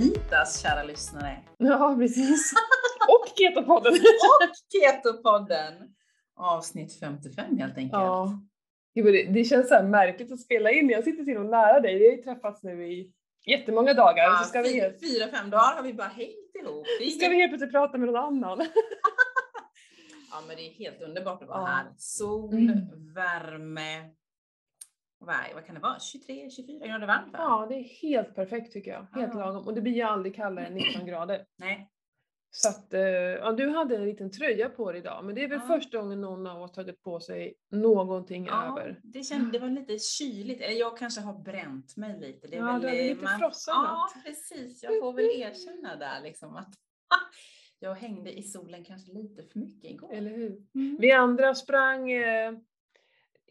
fajitas, kära lyssnare. Ja, precis. Och Ketopodden. Och Ketopodden! Avsnitt 55 helt enkelt. Ja. Det, det känns så märkligt att spela in. Jag sitter så nära dig. Vi har ju träffats nu i jättemånga dagar. Ja, så ska, vi, helt- fyra, fem dagar har vi bara hängt ihop. Är ska vi helt plötsligt prata med någon annan. Ja men det är helt underbart att vara Ja. här. Sol, Mm. värme. Vad, är- vad kan det vara? 23-24 grader varmt va? Ja, det är helt perfekt tycker jag. Helt Ja. lagom. Och det blir ju aldrig kallare än 19 grader. Nej. Så att, eh, ja, du hade en liten tröja på dig idag, men det är väl Ja. första gången någon av oss tagit på sig någonting Ja, över. det, det var lite kyligt, eller jag kanske har bränt mig lite. Det är Ja, väl, du hade eh, lite frossa Ja, precis. Jag får väl erkänna där liksom att jag hängde i solen kanske lite för mycket igår. Eller hur? Mm. Vi andra sprang, eh,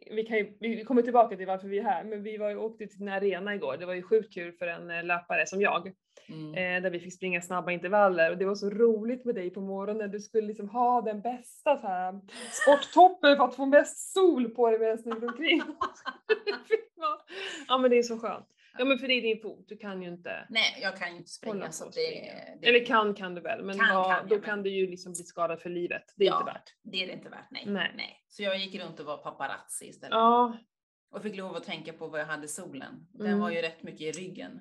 vi, kan ju, vi kommer tillbaka till varför vi är här, men vi var ju åkte till en arena igår. Det var ju sjukt kul för en eh, löpare som jag, Mm. eh, där vi fick springa snabba intervaller och det var så roligt med dig på morgonen. Du skulle liksom ha den bästa så här, sporttoppen för att få mest sol på dig medan du gick omkring. ja men det är så skönt. Ja men för det är din fot, du kan ju inte Nej, jag kan ju inte springa så det, det, Eller kan kan du väl, men Kan, vad- kan då men- kan du ju liksom bli skadad för livet. Det är Ja. inte värt. det är det inte värt. Nej. Nej. Så jag gick runt och var paparazzi istället. Ja, Och fick lov att tänka på vad jag hade solen. Den Mm. var ju rätt mycket i ryggen.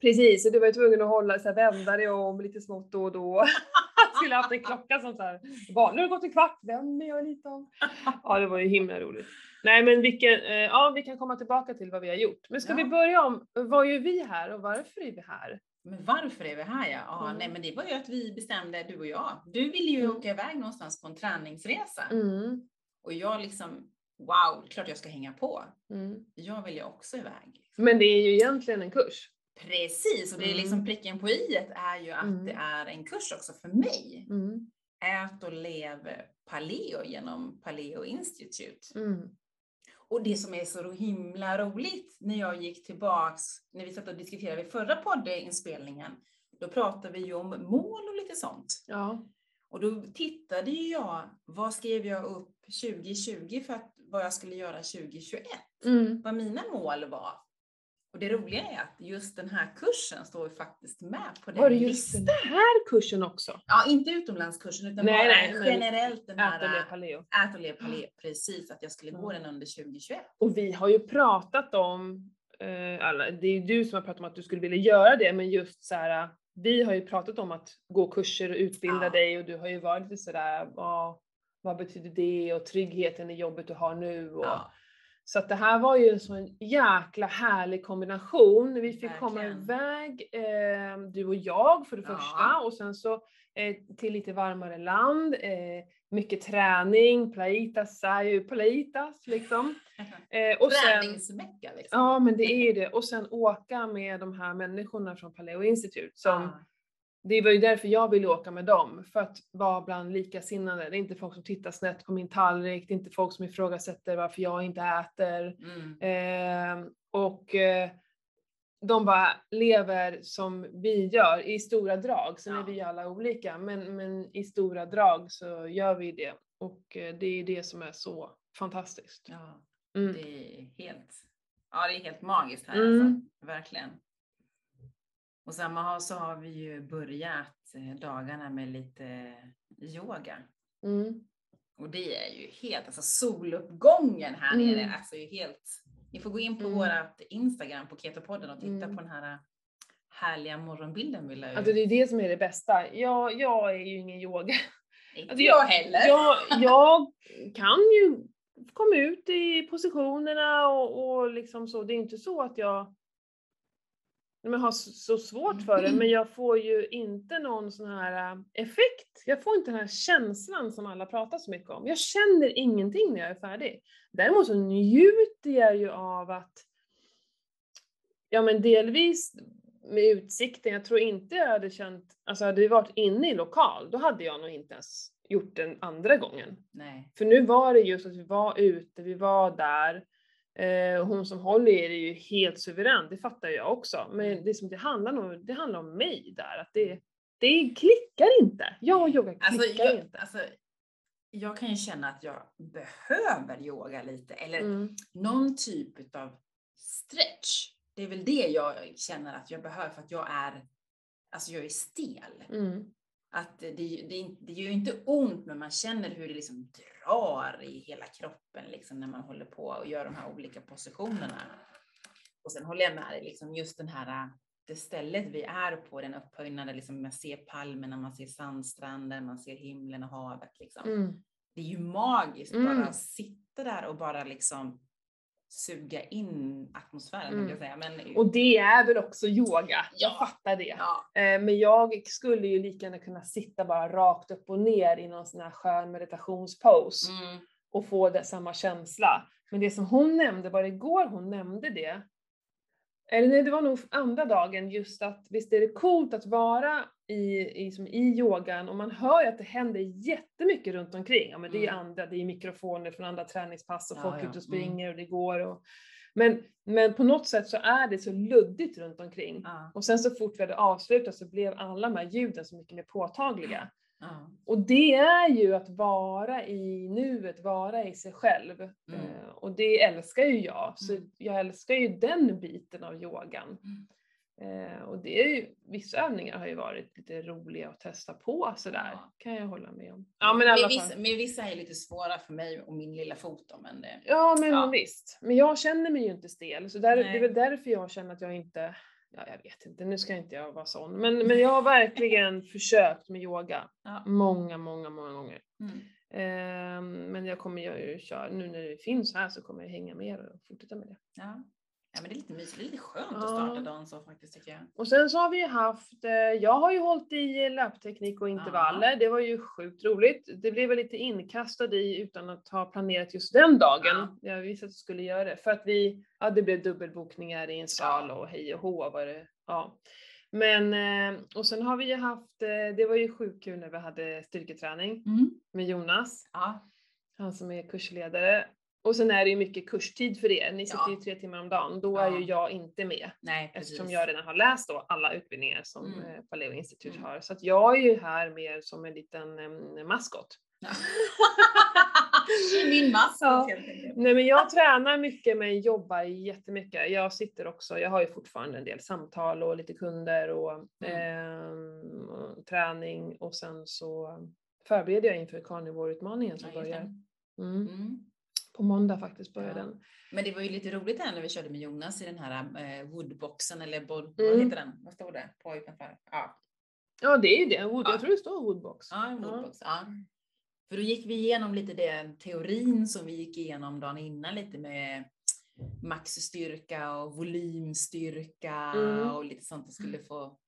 Precis, och du var ju tvungen att hålla, så här, vända dig om lite smått då och då. Skulle haft en klocka som så här, bara, nu har det gått en kvart, vänder jag lite om. Ja, det var ju himla roligt. Nej, men vilken, eh, ja, vi kan komma tillbaka till vad vi har gjort. Men ska Ja. vi börja om, vad gör vi här och varför är vi här? Men varför är vi här ja? ja Mm. nej, men det var ju att vi bestämde, du och jag. Du ville ju Mm. åka iväg någonstans på en träningsresa. Mm. Och jag liksom, wow, klart jag ska hänga på. Mm. Jag vill ju också iväg. Men det är ju egentligen en kurs. Precis, och det är Mm. liksom pricken på i är ju att Mm. det är en kurs också för mig. Mm. Ät och lev paleo genom Paleo Institute. Mm. Och det som är så himla roligt när jag gick tillbaks, när vi satt och diskuterade vid förra poddinspelningen, då pratade vi ju om mål och lite sånt. Ja. Och då tittade ju jag, vad skrev jag upp 2020 för att, vad jag skulle göra 2021? Mm. Vad mina mål var. Och det roliga är att just den här kursen står ju faktiskt med på den Var det just listan. den här kursen också? Ja, inte utomlandskursen utan Nej, bara nej, generellt den Ät och här paleo. Ät och lev paleo. Precis, att jag skulle gå Mm. den under 2021. Och vi har ju pratat om, eh, det är ju du som har pratat om att du skulle vilja göra det, men just så här, vi har ju pratat om att gå kurser och utbilda Ja. dig och du har ju varit lite sådär, vad, vad betyder det och tryggheten i jobbet du har nu och Ja. Så att det här var ju en sån jäkla härlig kombination. Vi fick komma Verkligen. iväg, eh, du och jag för det Ja. första och sen så eh, till lite varmare land, eh, mycket träning, plaitas är ju plaitas liksom. Eh, och sen, Träningsmecka liksom. ja men det är ju det. Och sen åka med de här människorna från Paleo Institute som Ja. Det var ju därför jag ville åka med dem, för att vara bland likasinnade. Det är inte folk som tittar snett på min tallrik, det är inte folk som ifrågasätter varför jag inte äter. Mm. Eh, och eh, de bara lever som vi gör i stora drag. Sen Ja. är vi alla olika, men, men i stora drag så gör vi det. Och eh, det är det som är så fantastiskt. Ja, Mm. det är helt, ja, det är helt magiskt här Mm. alltså. Verkligen. Och samma har, så har vi ju börjat eh, dagarna med lite yoga. Mm. Och det är ju helt, alltså soluppgången här Mm. nere, alltså är helt, ni får gå in på Mm. vårat Instagram på Ketopodden och titta Mm. på den här härliga morgonbilden vi la ut. Alltså det är det som är det bästa. Jag, jag är ju ingen yoga. Inte alltså, jag heller. Jag, jag kan ju komma ut i positionerna och, och liksom så. Det är inte så att jag men har så, svårt för det, men jag får ju inte någon sån här äh, effekt. Jag får inte den här känslan som alla pratar så mycket om. Jag känner ingenting när jag är färdig. Däremot så njuter jag ju av att, ja men delvis med utsikten, jag tror inte jag hade känt, alltså hade vi varit inne i lokal, då hade jag nog inte ens gjort den andra gången. Nej. För nu var det just att vi var ute, vi var där. Eh, hon som håller i det är ju helt suverän, det fattar jag också. Men det, som det, handlar nog, det handlar om mig där, att det, det klickar inte. Jag och yoga klickar Alltså jag, inte. alltså, jag kan ju känna att jag behöver yoga lite, eller Mm. någon typ av stretch. Det är väl det jag känner att jag behöver för att jag är alltså jag är stel. Mm. Att det, det, det gör ju inte ont, men man känner hur det liksom drar i hela kroppen liksom när man håller på och gör de här olika positionerna. Och sen håller jag med dig, liksom just den här, det stället vi är på, den upphöjden där liksom man ser palmerna, man ser sandstranden, man ser himlen och havet. Liksom. Mm. Det är ju magiskt Mm. bara att sitta där och bara liksom suga in atmosfären, Mm. jag säga. Men, Och det är väl också yoga, jag Ja. fattar det. ja, Eh, Men jag skulle ju lika gärna kunna sitta bara rakt upp och ner i någon sån här skön meditationspose mm, och få det, samma känsla. Men det som hon nämnde, var det igår hon nämnde det, eller nej, det var nog andra dagen, just att visst är det coolt att vara i, i, som i yogan och man hör ju att det händer jättemycket runt omkring. Ja, men det är Mm. andra, det är mikrofoner från andra träningspass och Ja, folk ja, ute och mm. springer och det går. Och, men, men på något sätt så är det så luddigt runt omkring. ja, Och sen så fort vi hade avslutat så blev alla de här ljuden så mycket mer påtagliga. Ja, Och det är ju att vara i nuet, vara i sig själv. Mm. Eh, och det älskar ju jag. Så Mm. jag älskar ju den biten av yogan. Mm. Eh, och det är ju, vissa övningar har ju varit lite roliga att testa på sådär. Ja. Kan jag hålla med om. Ja men fall. vissa, med vissa är lite svåra för mig och min lilla fot då, men det, Ja men Ja. visst. Men jag känner mig ju inte stel. Så där, det är väl därför jag känner att jag inte, ja jag vet inte, nu ska inte jag vara sån. Men, men jag har verkligen försökt med yoga. Ja. Många, många, många gånger. mm. Ehm, men jag kommer ju köra, nu när det finns här så kommer jag hänga med och fortsätta med det. ja. Ja, men det är lite mysigt, det är lite skönt Ja. att starta dagen så faktiskt tycker jag. Och sen så har vi haft, eh, jag har ju hållit i löpteknik och intervaller, det var ju sjukt roligt. Det blev väl lite inkastad i utan att ha planerat just den dagen. Jag visste att jag skulle göra det, för att vi, ja det blev dubbelbokningar i en sal och hej och hå var det, ja. Men, eh, och sen har vi ju haft, eh, det var ju sjukt kul när vi hade styrketräning Mm. med Jonas. Ja, han som är kursledare. Och sen är det ju mycket kurstid för er, ni sitter Ja. ju tre timmar om dagen. Då är Ja. ju jag inte med nej precis. eftersom jag redan har läst då alla utbildningar som Mm. mm. Paleo Institute Mm. har. Så att jag är ju här mer som en liten um, maskot. Ja. Min mask Ja. helt enkelt. Nej men jag tränar mycket men jobbar jättemycket. Jag sitter också, jag har ju fortfarande en del samtal och lite kunder och, ehm, och träning och sen så förbereder jag inför carnivore-utmaningen som börjar. Mm. Mm. På måndag faktiskt börjar Ja. den. Men det var ju lite roligt här när vi körde med Jonas i den här eh, woodboxen eller bod, Mm. vad heter den? Vad står det på utanför? Ja, Ja det är ju det, Wood, Ja. jag tror det står Woodbox. ja woodbox. Ja. För då gick vi igenom lite den teorin som vi gick igenom dagen innan lite med maxstyrka och volymstyrka Mm. och lite sånt och skulle få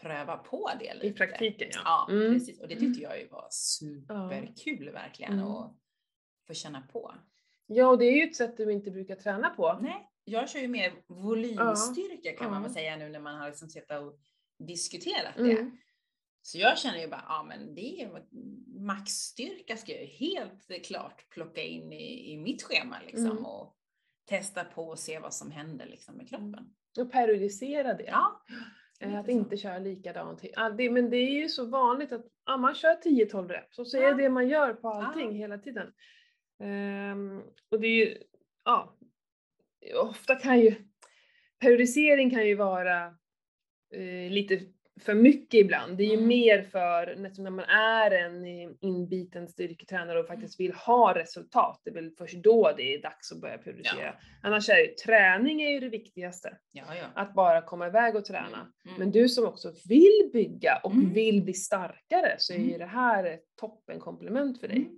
pröva på det lite. I praktiken ja. Ja, Mm. precis. Och det tyckte jag ju var superkul verkligen Mm. att få känna på. Ja och det är ju ett sätt du inte brukar träna på. Nej, jag kör ju mer volymstyrka kan man väl säga nu när man har liksom suttit och diskuterat Mm. det. Så jag känner ju bara, ja men det är maxstyrka ska jag ju helt klart plocka in i, i mitt schema liksom Mm. och testa på och se vad som händer liksom med kroppen. Och periodisera det. Ja, Eh, Att så. inte köra likadant. Ja, det, men det är ju så vanligt att ja, man kör 10-12 reps och så är Ja. det man gör på allting hela tiden. Ehm, och det är ju, ja, ofta kan ju, periodisering kan ju vara eh, lite för mycket ibland. Det är ju Mm. mer för när man är en inbiten styrketränare och faktiskt vill ha resultat. Det är väl först då det är dags att börja periodisera. Annars är ju träning är ju det viktigaste. ja, ja. Att bara komma iväg och träna. Mm, mm. Men du som också vill bygga och Mm. vill bli starkare så är ju Mm. det här ett toppen komplement för dig.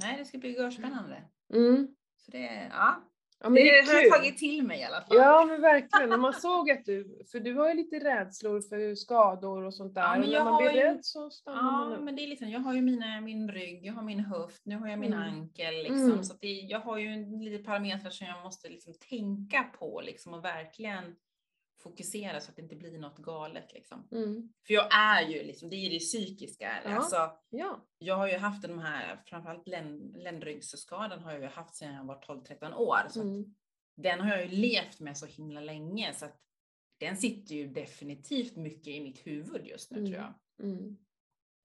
Nej, det ska bli görspännande. Mm. Så det, ja, Ja det, det har jag tagit till mig i alla fall. Ja men verkligen, och man såg att du, för du har ju lite rädslor för skador och sånt där. Ja, men och när jag man har blir ju- rädd så stannar man Ja, upp. men det är liksom, jag har ju mina, min rygg, jag har min höft, nu har jag min Mm. ankel. Liksom, Mm. Så att det, jag har ju lite parametrar som jag måste liksom tänka på liksom, och verkligen fokusera så att det inte blir något galet. Liksom. Mm. För jag är ju, liksom, det är det psykiska. Ja. Alltså, Ja. jag har ju haft den här, framförallt länd, ländryggsskadan har jag ju haft sedan jag var 12-13 år. Så Mm. den har jag ju levt med så himla länge. Så att den sitter ju definitivt mycket i mitt huvud just nu Mm. tror jag. Mm.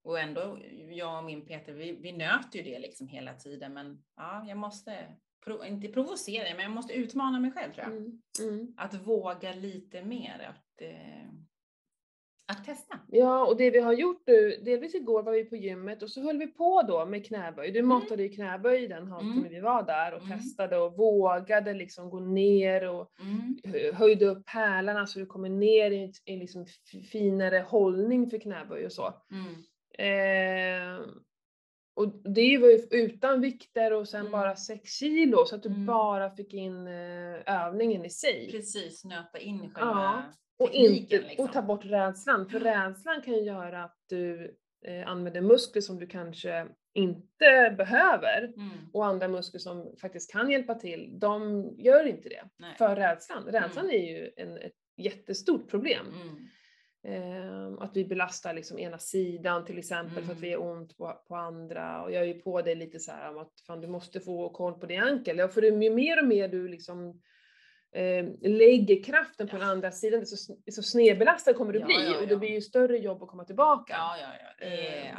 Och ändå, jag och min Peter, vi, vi nöter ju det liksom hela tiden. Men ja, jag måste, pro, inte provocera, men jag måste utmana mig själv tror jag. Mm. Mm. Att våga lite mer. Att, eh, Att testa. Ja, och det vi har gjort nu, delvis igår var vi på gymmet och så höll vi på då med knäböj. Du matade ju knäböj den halvtimme Mm. vi var där och Mm. testade och vågade liksom gå ner och Mm. hö- höjde upp hälarna så du kommer ner i en liksom finare hållning för knäböj och så. Mm. Eh, och det var ju utan vikter och sen Mm. bara 6 kilo så att du Mm. bara fick in eh, övningen i sig. Precis, nöta in Ja, själva Och, tekniken. inte, liksom. och ta bort rädslan, för rädslan kan ju göra att du eh, använder muskler som du kanske inte behöver. Mm. Och andra muskler som faktiskt kan hjälpa till, de gör inte det. Nej. För rädslan. Rädslan är ju en, ett jättestort problem. Mm. Eh, att vi belastar liksom ena sidan till exempel för att Mm. vi är ont på, på andra. Och jag är ju på dig lite så här om att fan, du måste få koll på din ankel. Ja, för ju mer och mer du liksom eh, lägger kraften på den andra sidan, desto, desto snedbelastad kommer du Ja, bli. ja, Och det ja. blir ju större jobb att komma tillbaka. Ja, ja, ja. Eh,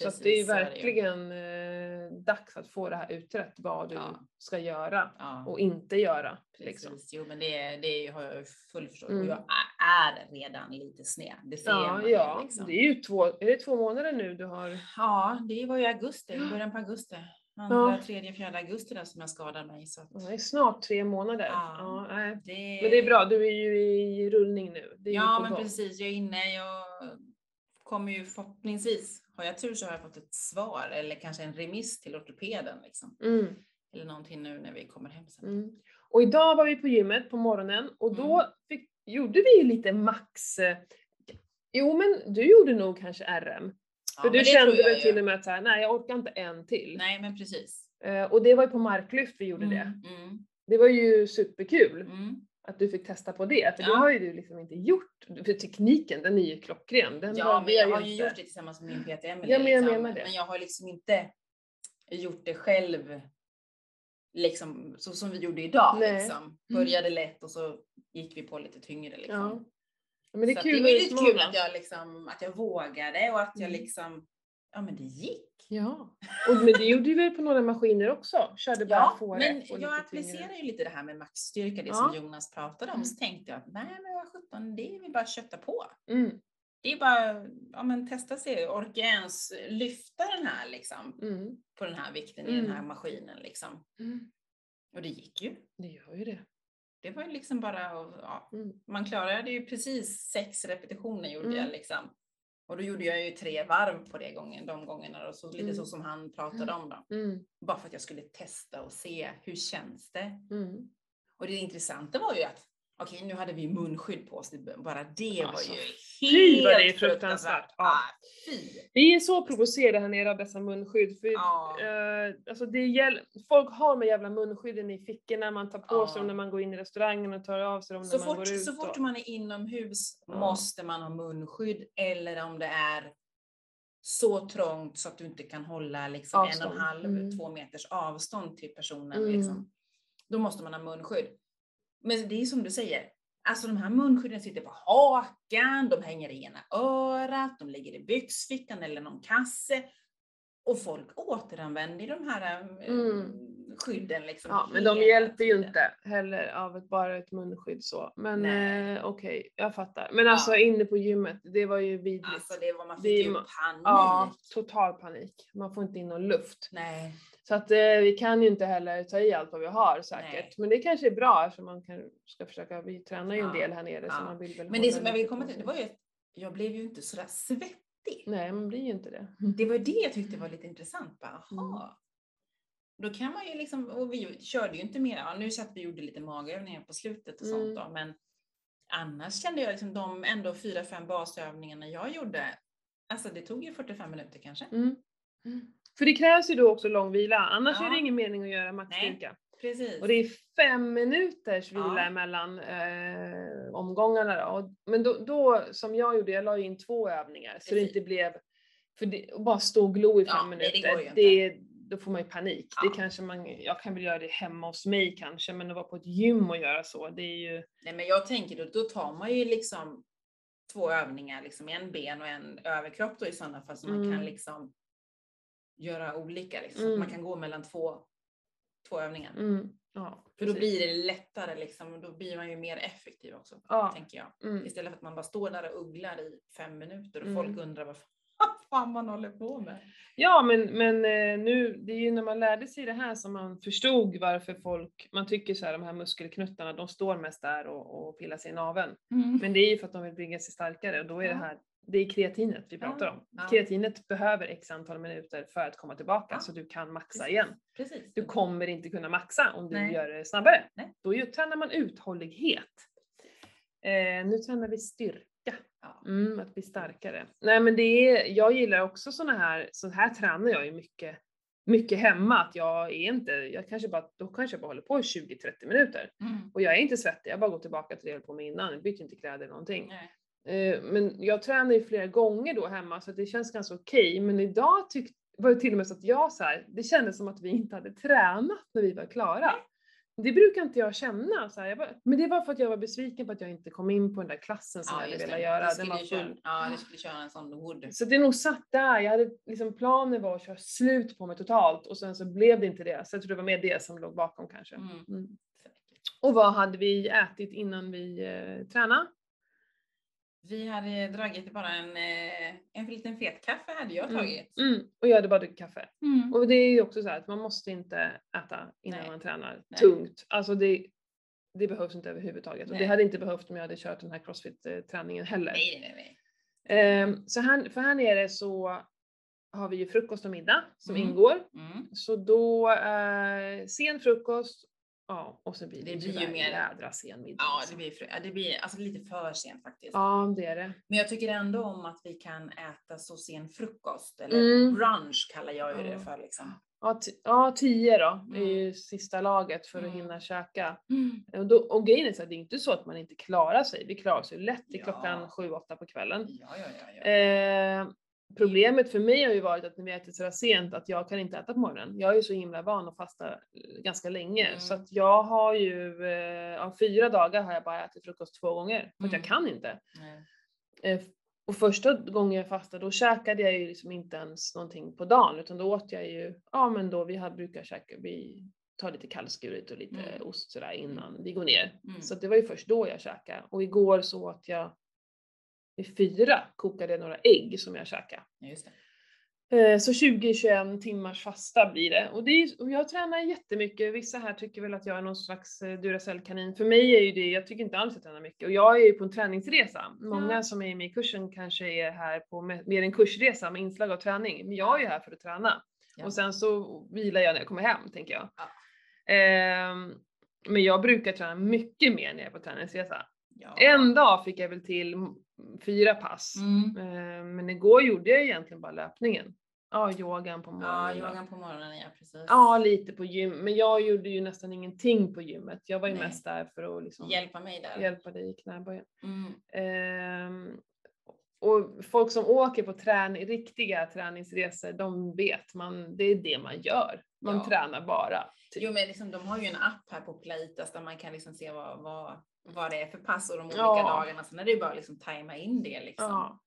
ja. så det är ju precis, så är det verkligen eh, dags att få det här utrett, vad du Ja. ska göra ja. och inte göra. Precis. Liksom. Jo, men det, det har jag full förståelse Mm. Och jag är redan lite sned. Det ser Ja, man ja. liksom. det är ju två, är det två månader nu du har? Ja, det var ju augusti, början på augusti. Andra, Ja. tredje, fjärde augusti där som jag skadade mig. Så att det är snart tre månader. Ja. Ja, nej. det, Men det är bra, du är ju i rullning nu. Det Ja, men gång. precis. Jag är inne. Jag kommer ju förhoppningsvis, har jag tur så har jag fått ett svar eller kanske en remiss till ortopeden liksom. Mm, Eller någonting nu när vi kommer hem sen. mm. Och idag var vi på gymmet på morgonen och då Mm. fick, gjorde vi ju lite max... eh, Jo men du gjorde nog kanske RM. Ja, För du kände väl till och med att så här, nej jag orkar inte en till. Nej, men precis. Eh, och det var ju på marklyft vi gjorde det. Mm, mm, Det var ju superkul mm. Att du fick testa på det, för det Ja. har ju du liksom inte gjort. För tekniken den är ju klockren. Den Ja, men jag har ju inte. gjort det tillsammans med min PT Emelie. Ja, men jag liksom. menar det. Men jag har liksom inte gjort det själv. Liksom så som vi gjorde idag. Nej. Liksom. Började lätt och så gick vi på lite tyngre. Liksom. Ja. Men det är så kul det var kul att jag, liksom, att jag vågade och att jag Mm. liksom, ja men det gick. Ja, och, men det gjorde du väl på några maskiner också? Körde bara Ja, fåre men jag applicerar ju lite det här med maxstyrka, det Ja. som Jonas pratade om. Mm. Så tänkte jag att nej men vad sjutton, det är väl bara att kötta på. Mm, Det är bara, ja men testa se, orkar jag ens lyfta den här liksom, mm, på den här vikten i den här Mm. maskinen liksom. mm. Och det gick ju. Det gör ju det. Det var ju liksom bara, ja, Mm. man klarade ju precis sex repetitioner gjorde jag liksom. Och då gjorde jag ju tre varv på det gången, de gångerna och så lite Mm. så som han pratade om då. Mm, Bara för att jag skulle testa och se hur känns det. mm. Och det intressanta var ju att okej, nu hade vi munskydd på oss. Bara det Alltså, var ju fy vad det är helt fruktansvärt. Ja. Ah. Vi är så provocerade här nere av dessa munskydd. För, Ja. eh, alltså det gäll, folk har de jävla munskydden i fickorna, man tar på Ja. sig dem när man går in i restaurangen och tar av sig dem när Så man fort, går ut. så fort man är inomhus Ja. måste man ha munskydd eller om det är så trångt så att du inte kan hålla liksom en och en halv, Mm. två meters avstånd till personen. Mm. Liksom. Då måste man ha munskydd. Men det är som du säger, alltså de här munskydden sitter på hakan, de hänger i ena örat, de ligger i byxfickan eller någon kasse. Och folk återanvänder de här eh, Mm skydden. Liksom ja, men de hjälper ju inte heller av ett, bara ett munskydd så. Men eh, okej, jag fattar. Men alltså inne på gymmet, det var ju vidrigt. Alltså det var, man fick Det ju panik. ja, total panik. Man får inte in någon luft. Nej. Så att eh, vi kan ju inte heller ta i allt vad vi har säkert. Nej. Men det kanske är bra eftersom man kan, ska försöka, vi tränar ju en Ja, del här nere så ja. man vill väl Men det som jag vill komma till, det var ju att jag blev ju inte sådär svettig. Nej, man blir ju inte det. Det var det jag tyckte var lite intressant. Bara, Mm. Då kan man ju liksom, och vi körde ju inte mer, ja, nu satt vi och gjorde lite magövningar på slutet och sånt Mm. då, men annars kände jag liksom de ändå fyra, fem basövningarna jag gjorde, alltså det tog ju 45 minuter kanske. Mm. För det krävs ju då också lång vila, annars Ja. är det ingen mening att göra maxstyrka. Precis. Och det är fem minuters vila Ja. mellan eh, omgångarna då. Och, men då, då, som jag gjorde, jag la in två övningar så det Precis. inte blev, för det, bara stå och glo i fem Ja, nej, det minuter, ju inte. det, då får man ju panik. Ja. Det kanske man, jag kan väl göra det hemma hos mig kanske, men att vara på ett gym och göra så, det är ju, Nej, men jag tänker då, då tar man ju liksom två övningar, liksom en ben och en överkropp då i sådana fall, så man Mm. kan liksom göra olika. Liksom. Mm. Man kan gå mellan två två övningar. Mm. Ja, För då blir det lättare liksom, och då blir man ju mer effektiv också, Ja. tänker jag. Mm. Istället för att man bara står där och ugglar i fem minuter och Mm. folk undrar vad fan man håller på med. Ja, men, men eh, nu, det är ju när man lärde sig det här som man förstod varför folk, man tycker så här, de här muskelknuttarna, de står mest där och, och pillar sig i naveln. Men det är ju för att de vill bygga sig starkare och då är det Ja. här, det är kreatinet vi pratar Ja, om. ja. Kreatinet behöver x antal minuter för att komma tillbaka Ja, så du kan maxa Precis. igen. Precis. Du kommer inte kunna maxa om du Nej. gör det snabbare. Nej. Då ju- tränar man uthållighet. Eh, nu tränar vi styrka. Mm, att bli starkare. Nej men det är, jag gillar också såna här, så här tränar jag ju mycket, mycket hemma. Att jag är inte, jag kanske bara, då kanske jag bara håller på i 20-30 minuter. Mm. Och jag är inte svettig, jag bara går tillbaka till det jag höll på med innan, jag byter inte kläder eller någonting. Nej. Eh, Men jag tränar ju flera gånger då hemma så att det känns ganska okej. Men idag tyck, var det till och med så att jag så här, det kändes som att vi inte hade tränat när vi var klara. Det brukar inte jag känna. Så här, jag bara, men det var för att jag var besviken på att jag inte kom in på den där klassen som jag hade velat det. göra. Du Den skulle full. ja, du skulle köra en sån wood. Så det är nog satt där. Jag hade liksom planen var att köra slut på mig totalt och sen så blev det inte det. Så jag tror det var mer det som låg bakom kanske. Mm. Mm. Och vad hade vi ätit innan vi eh, tränade? Vi hade dragit bara en, eh, en liten fet kaffe hade jag Mm. tagit. Mm. Och jag hade bara druckit kaffe. Mm. Och det är ju också så här att man måste inte äta innan Nej. man tränar Nej. tungt. Alltså det, det behövs inte överhuvudtaget. Och det Nej. hade inte behövt om jag hade kört den här crossfit-träningen heller. Nej, nej, nej. Ehm, så här, för här nere så har vi ju frukost och middag som Mm. ingår. Mm. Så då eh, sen frukost, ja och så blir det, Det blir ju mer- jädra sen middag. Ja, det blir, ja, det blir alltså lite för sent faktiskt. Ja, det är det. Men jag tycker ändå om att vi kan äta så sen frukost, eller Mm. brunch kallar jag ju Ja. det för liksom. Ja, ja tio då. Det är Mm. ju sista laget för att Mm. hinna käka. Och, då, och grejen är så att det är inte så att man inte klarar sig. Vi klarar oss ju lätt till Ja. klockan sju, åtta på kvällen. Ja, ja, ja. ja. Eh, problemet för mig har ju varit att när vi äter så här sent att jag kan inte äta på morgonen. Jag är ju så himla van att fasta eh, ganska länge Mm. så att jag har ju, eh, av fyra dagar har jag bara ätit frukost två gånger för att jag Mm. kan inte. Eh, och första gången jag fastade då käkade jag ju liksom inte ens någonting på dagen utan då åt jag ju, ja men då vi hade, brukar käka, vi tar lite kallskuret och lite Mm. ost sådär innan vi går ner. Mm. Så det var ju först då jag käkade. Och igår så åt jag vid fyra kokade jag några ägg som jag käkade. Just det. Eh, Så 20-21 timmars fasta blir det. Och, det är, och jag tränar jättemycket. Vissa här tycker väl att jag är någon slags eh, Duracell-kanin. För mig är ju det, jag tycker inte alls att jag tränar mycket. Och jag är ju på en träningsresa. Många Ja. som är med i kursen kanske är här på me- mer en kursresa med inslag av träning. Men jag är ju här för att träna. Ja. Och sen så vilar jag när jag kommer hem, tänker jag. Ja. Ehm, men jag brukar träna mycket mer när jag är på träningsresa. Ja. En dag fick jag väl till mm, fyra pass. Mm. Eh, Men igår gjorde jag egentligen bara löpningen. Ja, yogan på Ja, morgonen. då. yogan på morgonen, ja precis. Ja, lite på gym. Men jag gjorde ju nästan ingenting på gymmet. Jag var ju Nej. mest där för att liksom Hjälpa mig där. hjälpa dig i knäböjen. Mm. Ehm, och folk som åker på träning, riktiga träningsresor, de vet man, det är det man gör. Man Ja. tränar bara. typ. Jo, men liksom, de har ju en app här på Playtas där man kan liksom se vad, vad, vad det är för pass och de olika Ja. dagarna. Sen är det ju bara att liksom tajma in det liksom. Ja.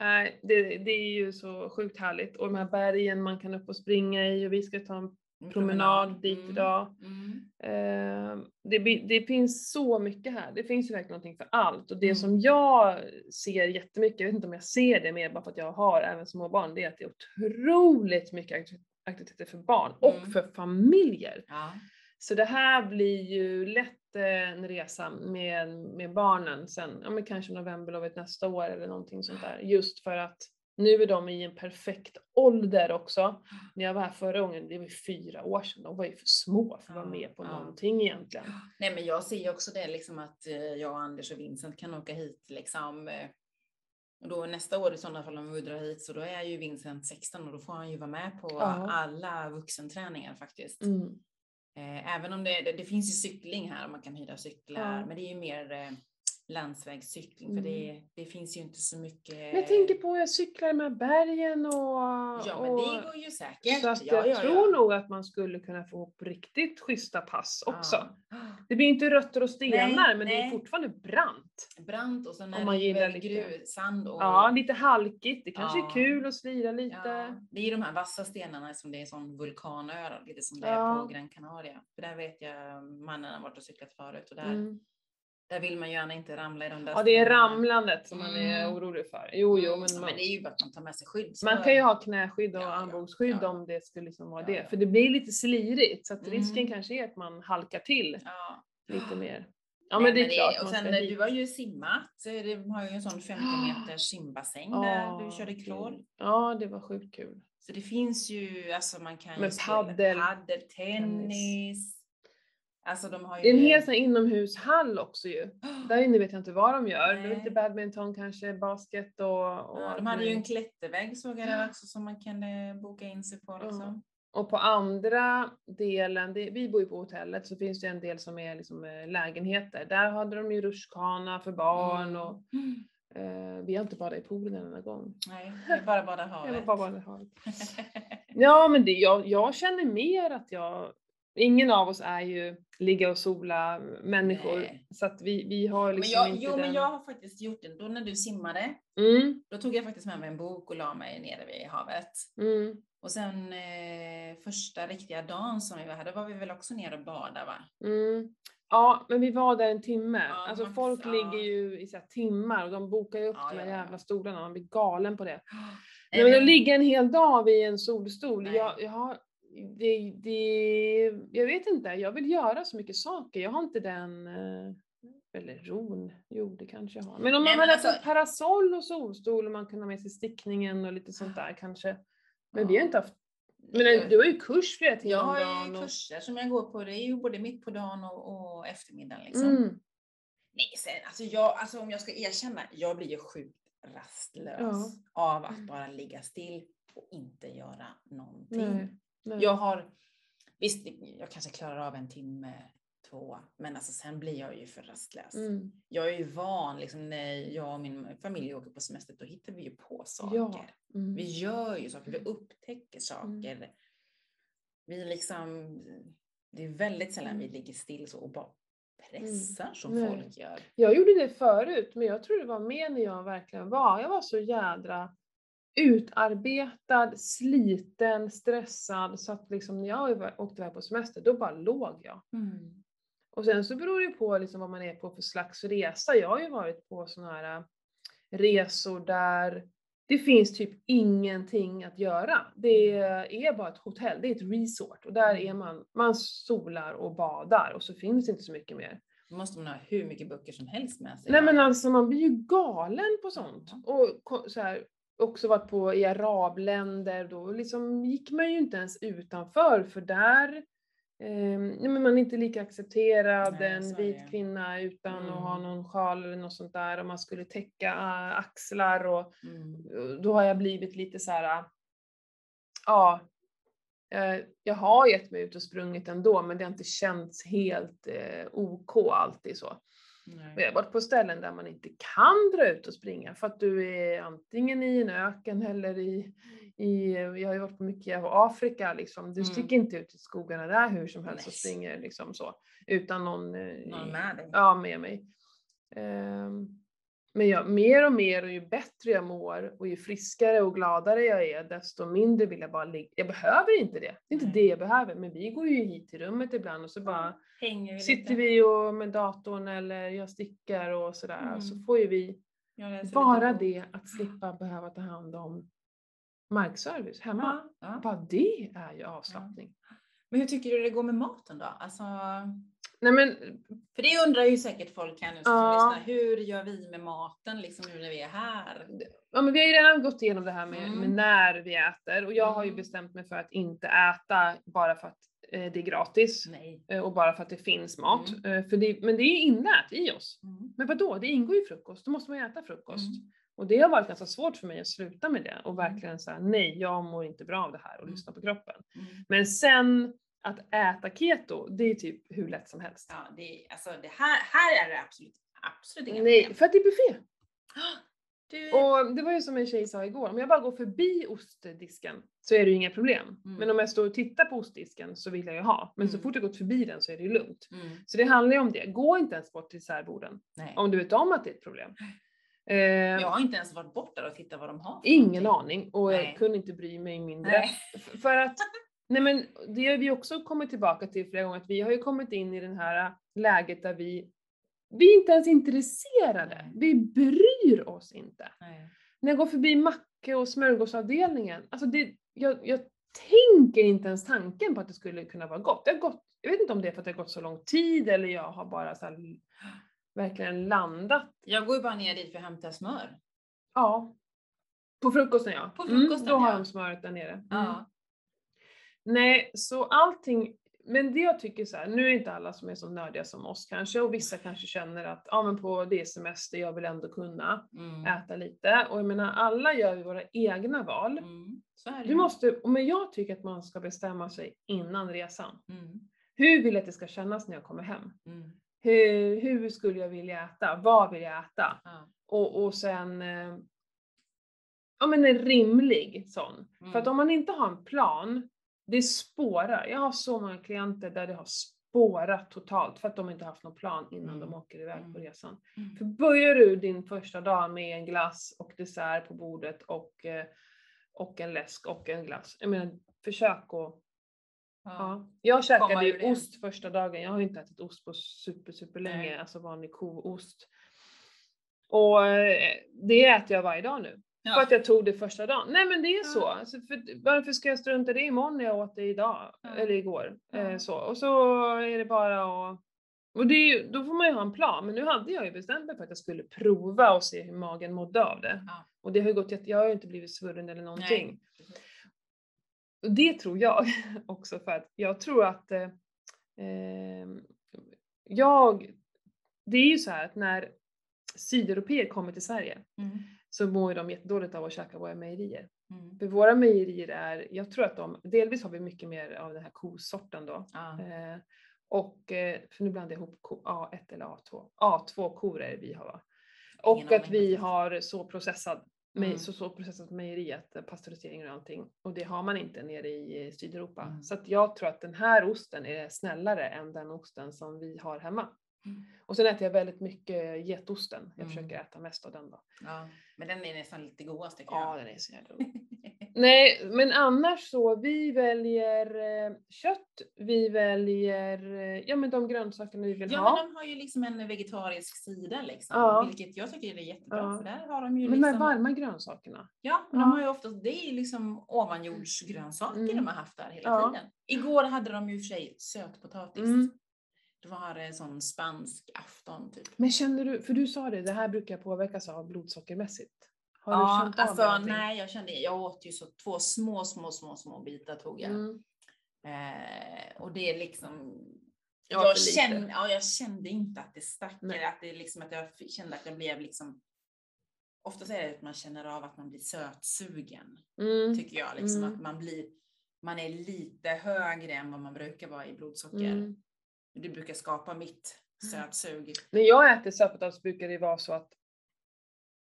Nej, det, det är ju så sjukt härligt. Och de här bergen man kan upp och springa i och vi ska ta en En promenad dit Mm. idag. Mm. Eh, det, det finns så mycket här. Det finns ju verkligen någonting för allt. Och det Mm. som jag ser jättemycket, jag vet inte om jag ser det mer bara för att jag har även små barn, det är att det är otroligt mycket akti- aktiviteter för barn och Mm. för familjer. Ja. Så det här blir ju lätt eh, en resa med, med barnen sen, ja men kanske novemberlovet nästa år eller någonting sånt där. Just för att nu är de i en perfekt ålder också. När jag var här förra gången, det var ju fyra år sedan, de var ju för små för att vara med på ja. någonting egentligen. Nej, men jag ser ju också det liksom att eh, jag och Anders och Vincent kan åka hit liksom. eh, Och då nästa år i sådana fall om vi drar hit så då är ju Vincent 16 och då får han ju vara med på Ja. alla vuxenträningar faktiskt. Mm. Eh, Även om det, det, det finns ju cykling här och man kan hyra cyklar, Ja. men det är ju mer, landsvägscykling för det, det finns ju inte så mycket. Mm. Men jag tänker på, jag cyklar med bergen och... Ja men och, det går ju säkert. Så att ja, jag ja, tror ja. nog att man skulle kunna få ihop riktigt schyssta pass också. Det blir inte rötter och stenar Nej, men det är nej. fortfarande brant. Brant och sen är man gillar lite- grusand och Ja, lite halkigt. Det kanske är kul att slira lite. Det är ju de här vassa stenarna som det är sån vulkanö, lite som det är på Gran Canaria. För där vet jag mannen har varit och cyklat förut och där, Mm. Där vill man gärna inte ramla i de där Ja, det är ramlandet som man är Mm. orolig för. Jo, jo, men ja, man, men det är ju bara att man tar med sig skydd. man kan ju ha knäskydd och Ja, armbågsskydd ja. om det skulle liksom vara det. För det blir lite slirigt så att Mm. risken kanske är att man halkar till lite mer. Ja, men det är klart. Och sen du har ju simmat, det har ju en sån 50 meters simbassäng där du körde crawl. Ja, det var sjukt kul. Så det finns ju, alltså man kan ju Men paddel, paddel, tennis. Alltså de har ju... Det är en hel sån här inomhushall också ju. Där inne vet jag inte vad de gör. Det är Nej. lite badminton kanske, basket och... och Ja, de hade ju en klättervägg såg jag där också som man kunde boka in sig på liksom. Och på andra delen, det, vi bor ju på hotellet, så finns det en del som är liksom eh, lägenheter. Där hade de ju rutschkana för barn och Mm. eh, vi har inte badat i poolen en enda gång. Nej, är bara bada Jag var havet. bara badat havet. Ja men det, jag, jag känner mer att jag, ingen av oss är ju ligga och sola människor. Nej. Så att vi, vi har men liksom jag, inte jo, den... men jag har faktiskt gjort det. Då när du simmade, Mm, då tog jag faktiskt med mig en bok och la mig nere vid havet. mm, Och sen eh, första riktiga dagen som vi var här, då var vi väl också nere och badade va? mm. Ja, men vi var där en timme. Ja, alltså max, folk ja. ligger ju i så timmar och de bokar ju upp Ja, de här jävla stolarna. Man blir galen på det. Nej, men att men- ligga en hel dag vid en solstol, jag, jag har, det, det, jag vet inte, jag vill göra så mycket saker. Jag har inte den, eh, eller ron, jo det kanske jag har. Men om man hade alltså- haft parasoll och solstol och man kunde ha med sig stickningen och lite sånt där kanske. Men Ja. vi har inte haft, men Jag- du har ju kurs flera Jag timmar om har ju och- kurser som jag går på, det är ju både mitt på dagen och, och eftermiddagen liksom. Mm, Nej, sen, alltså, jag, alltså om jag ska erkänna, jag blir ju sjukt rastlös Ja. av att bara ligga still och inte göra någonting. nej, nej. Jag har, visst, jag kanske klarar av en timme, två, men alltså sen blir jag ju för rastlös. Mm, Jag är ju van, liksom, när jag och min familj åker på semester, då hittar vi ju på saker. ja. Mm. Vi gör ju saker, vi upptäcker saker. Vi liksom, det är väldigt sällan vi ligger still så och bara pressar som Nej. folk gör. Jag gjorde det förut, men jag tror det var mer när jag verkligen var, jag var så jädra utarbetad, sliten, stressad så att liksom när jag åkte iväg på semester, då bara låg jag. Och sen så beror det ju på liksom vad man är på för slags resa. Jag har ju varit på sådana här äh, resor där det finns typ ingenting att göra. Det är bara ett hotell, det är ett resort och där är man, man solar och badar och så finns det inte så mycket mer. Då måste man ha hur mycket böcker som helst med sig. Nej men alltså man blir ju galen på sånt. Och så här, också varit på i arabländer, då liksom gick man ju inte ens utanför för där eh, men man är inte lika accepterad, Nej, en vit det. kvinna utan att ha Mm. någon sjal eller något sånt där och man skulle täcka axlar och Mm. då har jag blivit lite så här. ja, eh, jag har gett mig ut och sprungit ändå men det har inte känts helt eh, OK alltid så. Och Nej. jag har varit på ställen där man inte kan dra ut och springa för att du är antingen i en öken eller i, i jag har ju varit på mycket Afrika liksom. Du Mm. sticker inte ut i skogarna där hur som helst och Nej. springer liksom så. Utan någon, eh, Någon med dig. ja, med mig. Ehm, men jag, mer och mer och ju bättre jag mår och ju friskare och gladare jag är desto mindre vill jag bara ligga. Jag behöver inte det. Det är inte Nej. det jag behöver. Men vi går ju hit till rummet ibland och så bara Hänger sitter lite. vi och med datorn eller jag stickar och sådär. Så Mm. får ju vi bara det att slippa behöva ta hand om markservice hemma. Ja, ja. Bara det är ju avslappning. Men hur tycker du det går med maten då? Alltså, Nej men för det undrar ju säkert folk här nu som Ja. lyssnar. Hur gör vi med maten liksom nu när vi är här? Ja, men vi har ju redan gått igenom det här med, Mm. med när vi äter och jag har ju Mm. bestämt mig för att inte äta bara för att eh, det är gratis Nej. eh, och bara för att det finns mat. Mm. Eh, för det, men det är inlärt i oss. Mm. Men vadå, det ingår ju frukost, då måste man ju äta frukost. Mm. Och det har varit ganska svårt för mig att sluta med det och verkligen säga nej, jag mår inte bra av det här och Mm. lyssna på kroppen. Mm. Men sen att äta keto, det är typ hur lätt som helst. Ja, det, alltså det här, här är det absolut, absolut inga Nej, problem. för att det är buffé. Du, Och det var ju som en tjej sa igår, om jag bara går förbi ostdisken så är det ju inga problem. Mm. Men om jag står och tittar på ostdisken så vill jag ju ha. Men så Mm. fort jag gått förbi den så är det ju lugnt. mm, Så det handlar ju om det. Gå inte ens bort till särborden. Om du vet om att det är ett problem. Eh, Jag har inte ens varit bort där och tittat vad de har. ingen någonting. aning och jag Nej. kunde inte bry mig mindre. Nej. För att, nej men det har vi också kommit tillbaka till flera gånger, att vi har ju kommit in i den här läget där vi, vi är inte ens intresserade. Nej. Vi bryr oss inte. Nej. När jag går förbi macke och smörgåsavdelningen, alltså det, jag, jag tänker inte ens tanken på att det skulle kunna vara gott. Det har gått. Jag vet inte om det är för att det har gått så lång tid eller jag har bara så här, verkligen landat. Jag går ju bara ner dit för att hämta smör. Ja. På frukosten ja. På frukosten, mm, då har ja. de smöret där nere. Mm. Ja. Nej, så allting, men det jag tycker så här, nu är inte alla som är så nördiga som oss kanske och vissa kanske känner att ja men på det semester, jag vill ändå kunna Mm. äta lite och jag menar alla gör ju våra egna val. Mm. Du måste, men jag tycker att man ska bestämma sig innan resan. Mm. Hur vill jag att det ska kännas när jag kommer hem? Mm. Hur, hur skulle jag vilja äta? Vad vill jag äta? Ja. Och, och sen, eh, ja men en rimlig sån. För att Mm. om man inte har en plan, det spårar. Jag har så många klienter där det har spårat totalt för att de inte haft någon plan innan Mm. de åker iväg på Mm. resan. Mm. För börjar du din första dag med en glass och dessert på bordet och, eh, och en läsk och en glass. Jag menar, försök att Ja. Ja. Jag käkade ju ost första dagen. Jag har inte ätit ost på super, super länge, alltså vanlig koost. Och eh, det äter jag varje dag nu. Ja. För att jag tog det första dagen. Nej men det är så. Alltså, för, varför ska jag strunta i det imorgon när jag åt det idag? Eller igår. Eh, så. Och så är det bara att... Och ju, då får man ju ha en plan. Men nu hade jag ju bestämt mig för att jag skulle prova och se hur magen mådde av det. Ja. Och det har ju gått jätte... Jag har ju inte blivit svullen eller någonting. Nej. Och det tror jag också för att jag tror att eh, eh, jag, det är ju så här att när sydeuropeer kommer till Sverige Mm. Så mår ju de jättedåligt av att käka våra mejerier. Mm. För våra mejerier är, jag tror att de, delvis har vi mycket mer av den här kosorten då. Ja. Eh, och, eh, för nu blandar jag ihop ko, A1 eller A2. A2 kor är det vi har? Och Ingen att vi har så processad, Mm. så, så processat mejeri, att, eh, pasteurisering och allting. Och det har man inte nere i eh, Sydeuropa. Mm. Så att jag tror att den här osten är snällare än den osten som vi har hemma. Mm. Och sen äter jag väldigt mycket getosten. Jag Mm. försöker äta mest av den då. ja. Men den är nästan lite godast tycker Ja, jag. den är så jävla god. Nej, men annars så, vi väljer eh, kött, vi väljer eh, ja, men de grönsakerna vi vill Ja, ha. men de har ju liksom en vegetarisk sida liksom. Ja. Vilket jag tycker är jättebra. Ja. För där har de ju Men de liksom... varma grönsakerna. Ja, men Ja. de har ju oftast, det är ju liksom ovanjordsgrönsaker Mm. de har haft där hela Ja. tiden. Igår hade de ju i och för sig sötpotatis. Mm. Det var en sån spansk afton typ. Men känner du, för du sa det, det här brukar påverkas av blodsockermässigt. Har du ja, känt av alltså någonting? nej, jag kände, jag åt ju så två små, små, små, små bitar tog jag. Mm. Eh, och det är liksom, Ja, jag, lite. kände, ja, jag kände inte att det stack, Nej. eller att det liksom att jag kände att jag blev liksom, oftast är det att man känner av att man blir sötsugen, Mm. tycker jag. Liksom Mm. att man blir, man är lite högre än vad man brukar vara i blodsocker. Mm. Det brukar skapa mitt sötsug. När jag äter sötpotatis brukar det vara så att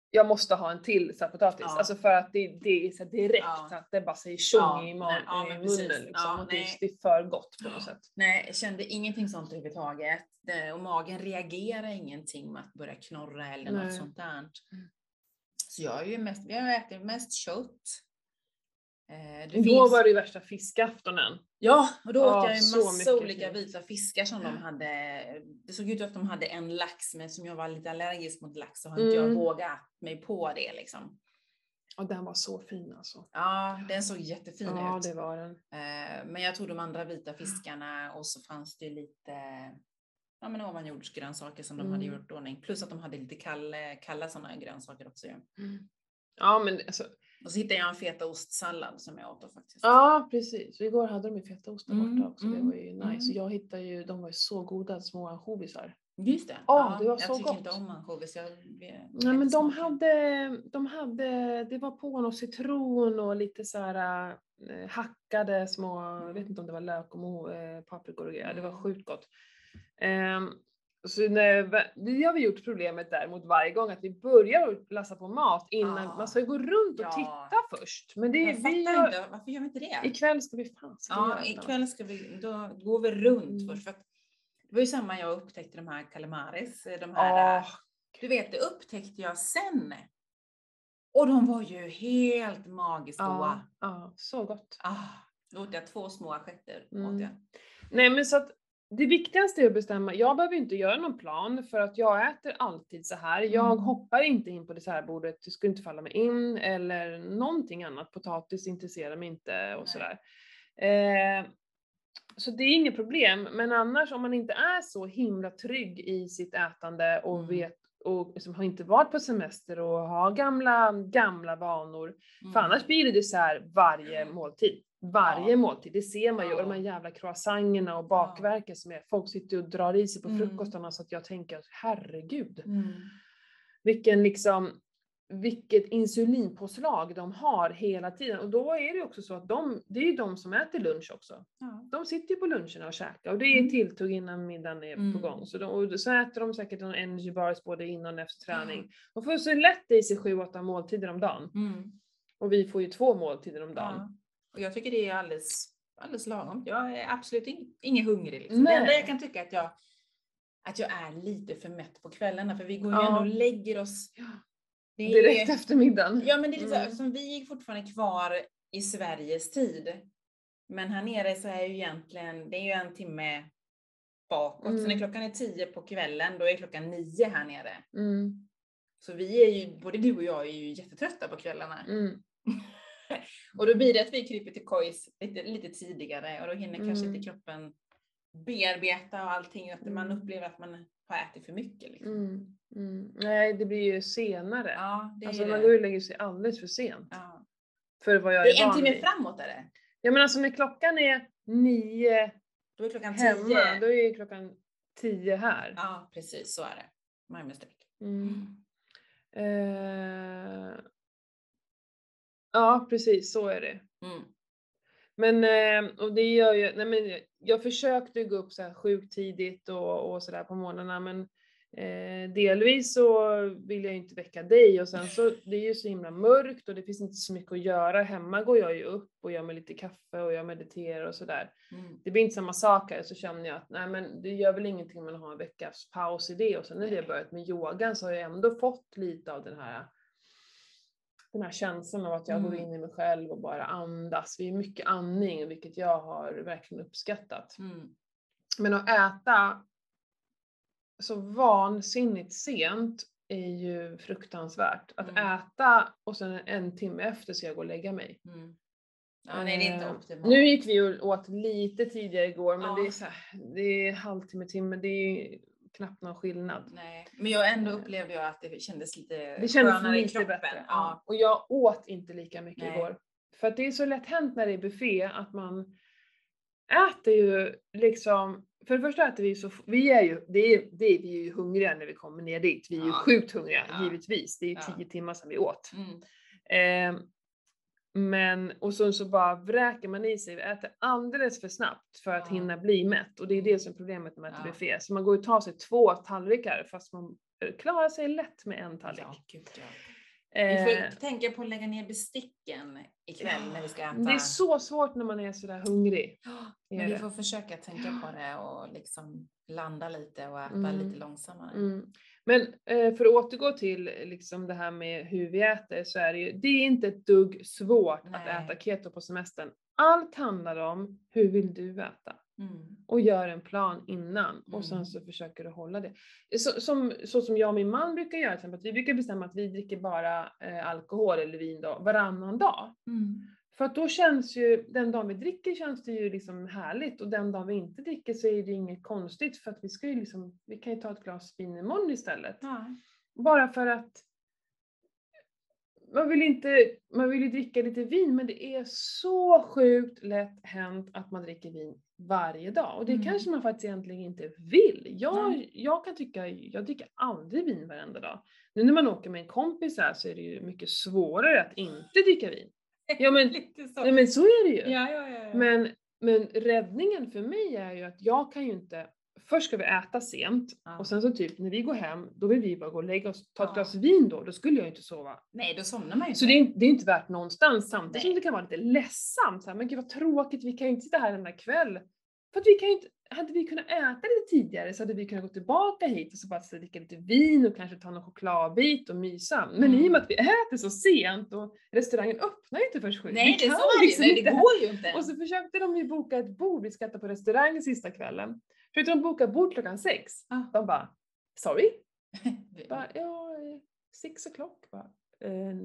jag måste ha en till sötpotatis. Ja. Alltså för att det, det är så direkt Ja. så att det bara säger tjong Ja, i, nej, ja, i munnen. Liksom. Och det, det är för gott på något sätt. Nej, jag kände ingenting sånt överhuvudtaget. Och magen reagerar ingenting med att börja knorra eller Nej. något sånt där. Mm. Så jag är ju mest, har ätit mest kött. Eh, det Igår finns, var det ju värsta fiskaftonen. ja, och då åt Ja, jag så massa olika vita fiskar som de hade. Det såg ut att de hade en lax, men som jag var lite allergisk mot lax så har inte jag Mm. vågat mig på det liksom. Och den var så fin alltså. Ja, den såg jättefin Ja, ut. det var den. Eh, Men jag tog de andra vita fiskarna och så fanns det lite ja, men ovanjordsgrönsaker som de hade Mm. gjort ordning. Plus att de hade lite kalla, kalla sådana grönsaker också. ju. Ja, men alltså, Och så hittade jag en fetaostsallad som jag åt då faktiskt. ja precis. Och igår hade de ju fetaost där Mm, borta också. Det mm, var ju nice. mm. Och jag hittade ju, de var ju så goda små ansjovisar. Just det. Ja, det var jag så tycker gott. inte om ansjovis. Nej men de hade, de hade, det var på något citron och lite så här eh, hackade små, jag vet inte om det var lök och mo, eh, paprikor och grejer. Det var Mm. sjukt gott. Ehm, så när, vi har vi gjort problemet däremot varje gång att vi börjar lassa på mat innan, Ja. man ska gå runt och Ja. titta först. Men det, Jag vi gör, inte, varför gör vi inte det? ikväll ska vi fan ska vi Ja, det. ikväll ska vi, då går vi runt Mm. först. För det var ju samma jag upptäckte de här calamaris, de här, Åh, du vet det upptäckte jag sen. Och de var ju helt magiskt ja, goda. ja, så gott. Ah, då åt jag två små assietter. Mm. åt jag. Nej men så att det viktigaste är att bestämma, jag behöver inte göra någon plan för att jag äter alltid så här. Jag Mm. hoppar inte in på dessertbordet, det skulle inte falla mig in eller någonting annat. Potatis intresserar mig inte och sådär. Eh, så det är inget problem, men annars om man inte är så himla trygg i sitt ätande och Mm. vet och liksom har inte varit på semester och har gamla, gamla vanor. För Mm. annars blir det dessert varje måltid. Varje Ja. måltid, det ser man ju. Och Ja. de här jävla croissangerna och bakverken som är, folk sitter och drar i sig på Mm. frukostarna så att jag tänker herregud. Mm. Vilken liksom, vilket insulinpåslag de har hela tiden. Och då är det också så att de, det är ju de som äter lunch också. Ja. De sitter ju på luncherna och käkar och det är Mm. tilltugg innan middagen är Mm. på gång. Så, de, och så äter de säkert en energy bars både innan och efter träning. De får så lätt i sig 7-8 måltider om dagen. Mm. Och vi får ju två måltider om dagen. Och jag tycker det är alldeles, alldeles lagom. Jag är absolut ing, ingen hungrig. Liksom. Det enda jag kan tycka att jag, att jag är lite för mätt på kvällarna för vi går ju Ja. ändå och lägger oss. Det är Direkt efter middagen. Ja men det är lite Mm. som vi är fortfarande kvar i Sveriges tid. Men här nere så är ju egentligen, det är ju en timme bakåt. Så när Mm. klockan är tio på kvällen, då är klockan nio här nere. Mm, Så vi är ju, både du och jag är ju jättetrötta på kvällarna. mm, Och då blir det att vi kryper till kojs lite, lite tidigare och då hinner kanske Mm. inte kroppen bearbeta och allting. Att man Mm. upplever att man har ätit för mycket. Liksom. mm, mm. Nej, det blir ju senare. Ja, det alltså man går och lägger sig alldeles för sent. Ja. För vad jag Det är, är en timme framåt är det. Ja men alltså när klockan är nio Då är klockan hemma, tio. då är klockan tio här. Ja, precis så är det. My mistake. Mm. Eh, ja precis, så är det. Mm. Men, eh, och det gör ju, nej men jag försökte gå upp så här sjukt tidigt och, och sådär på morgnarna men eh, delvis så vill jag ju inte väcka dig och sen så, det är ju så himla mörkt och det finns inte så mycket att göra. Hemma går jag ju upp och gör mig lite kaffe och jag mediterar och sådär. Mm. Det blir inte samma sak här så känner jag att nej men det gör väl ingenting om man har en veckas paus i det och sen när vi har börjat med yogan så har jag ändå fått lite av den här den här känslan av att jag går Mm. in i mig själv och bara andas. Vi är mycket andning, vilket jag har verkligen uppskattat. Mm. Men att äta så vansinnigt sent är ju fruktansvärt. Att Mm. äta och sen en timme efter ska jag gå och lägga mig. Mm. Ja, nej, det är inte Eh, optimalt. Nu gick vi och åt lite tidigare igår men Ja. det är så här, det är halvtimme, timme, det är knappt någon skillnad. Nej, men jag ändå upplevde jag att det kändes lite Det kändes skönare i lite kroppen. bättre. Ja. Och jag åt inte lika mycket Nej. igår. För att det är så lätt hänt när det är buffé att man äter ju liksom, för det första äter vi så, vi är ju, det är, det är, vi är ju hungriga när vi kommer ner dit. Vi är ju Ja. sjukt hungriga, Ja. givetvis. Det är ju tio timmar sedan vi åt. Mm. Eh, men, och så, så bara vräker man i sig, äter alldeles för snabbt för att Ja. hinna bli mätt. Och det är det som är problemet man äter Ja. buffé. Så man går och tar sig två tallrikar fast man eh, klarar sig lätt med en tallrik. Ja, gud, ja. Eh, Vi får tänka på att lägga ner besticken ikväll när vi ska äta. det är så svårt när man är sådär hungrig. Är Men vi får försöka tänka på det och liksom landa lite och äta Mm. lite långsammare. Mm. Men eh, för att återgå till liksom det här med hur vi äter så är det ju, det är inte ett dugg svårt att Nej. äta keto på semestern. Allt handlar om hur vill du äta? Mm. och gör en plan innan och sen Mm. så försöker du hålla det. Så som, så som jag och min man brukar göra, till exempel, att vi brukar bestämma att vi dricker bara eh, alkohol eller vin då, varannan dag. Mm. För att då känns ju, den dagen vi dricker känns det ju liksom härligt och den dagen vi inte dricker så är det inget konstigt för att vi ska ju liksom, vi kan ju ta ett glas vin imorgon istället. Ja. Bara för att man vill inte, man vill ju dricka lite vin men det är så sjukt lätt hänt att man dricker vin varje dag. Och det Mm. kanske man faktiskt egentligen inte vill. Jag, Nej. jag kan tycka, jag dricker aldrig vin varenda dag. Nu när man åker med en kompis här så är det ju mycket svårare att inte dricka vin. Ja men, så. nej, men så är det ju. Ja, ja, ja. Men, men räddningen för mig är ju att jag kan ju inte först ska vi äta sent och sen så typ när vi går hem, då vill vi bara gå och lägga oss, ta ett glas vin då, då skulle jag inte sova. Nej, då somnar man ju Så det är, det är inte värt någonstans samtidigt som Nej. det kan vara lite ledsamt. Så här, men gud vad tråkigt, vi kan ju inte sitta här en kväll. För att vi kan ju inte, hade vi kunnat äta lite tidigare så hade vi kunnat gå tillbaka hit och så bara så dricka lite vin och kanske ta någon chokladbit och mysa. Men Mm. i och med att vi äter så sent och restaurangen öppnar ju inte förrän sju. Nej, vi det så det, liksom det inte- går ju inte. och så försökte de ju boka ett bord, vi ska äta på restaurang sista kvällen. Försökte de boka bord klockan sex. Ja. De bara, sorry? Bara, ja, six o'clock. Bara, "Eh,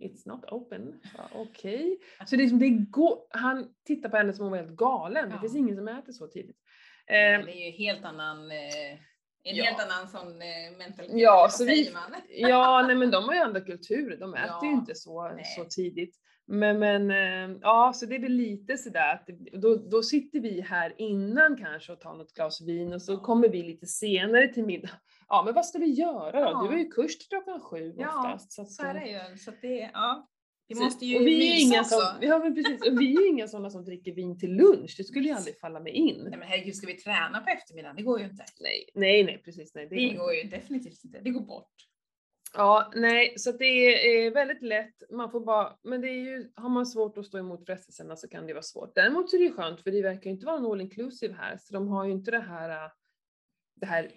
it's not open. Okej. Så det, är som det går, han tittar på henne som om hon var helt galen. Det Ja. finns ingen som äter så tidigt. Nej, Eh, det är ju helt annan, eh, en Ja. helt annan sån eh, mentalitet. Ja, så vi- ja, nej men de har ju andra kulturer. De äter ju Ja, inte så, nej. så tidigt. Men, men eh, ja, så det är väl lite sådär att då, då sitter vi här innan kanske och tar något glas vin och så kommer vi lite senare till middag. Ja, men vad ska vi göra då? Ja. Du har ju kurs till klockan sju Ja, oftast. Så, att, Så är det ju. Så det, ja. Vi måste ju och vi är inga också. som, ja, men precis, och vi är inga sådana som dricker vin till lunch. Det skulle ju aldrig falla mig in. Nej men herregud, ska vi träna på eftermiddagen? Det går ju inte. Nej, nej, nej precis. Nej, Det, går inte. går ju definitivt inte. Det går bort. Ja, nej, så att det är väldigt lätt. Man får bara, men det är ju, har man svårt att stå emot frestelserna så kan det vara svårt. Däremot så är det ju skönt för det verkar ju inte vara en all inclusive här, så de har ju inte det här, äh, det här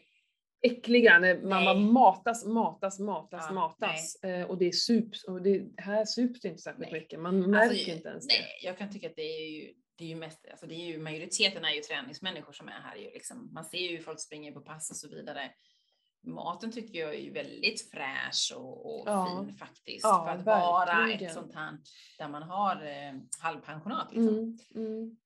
äckliga när man Nej. bara matas, matas, matas, Ja, matas. Eh, och det är sups, och det, här sups det inte särskilt Nej. mycket. Man märker Alltså, inte ens nej, det. jag kan tycka att det är ju, det är ju mest, alltså det är ju, majoriteten är ju träningsmänniskor som är här ju liksom. Man ser ju folk springer på pass och så vidare. Maten tycker jag är ju väldigt fräsch och, och Ja. fin faktiskt. Ja, för att vara ett sånt här där man har eh, halvpensionat liksom. Mm, mm.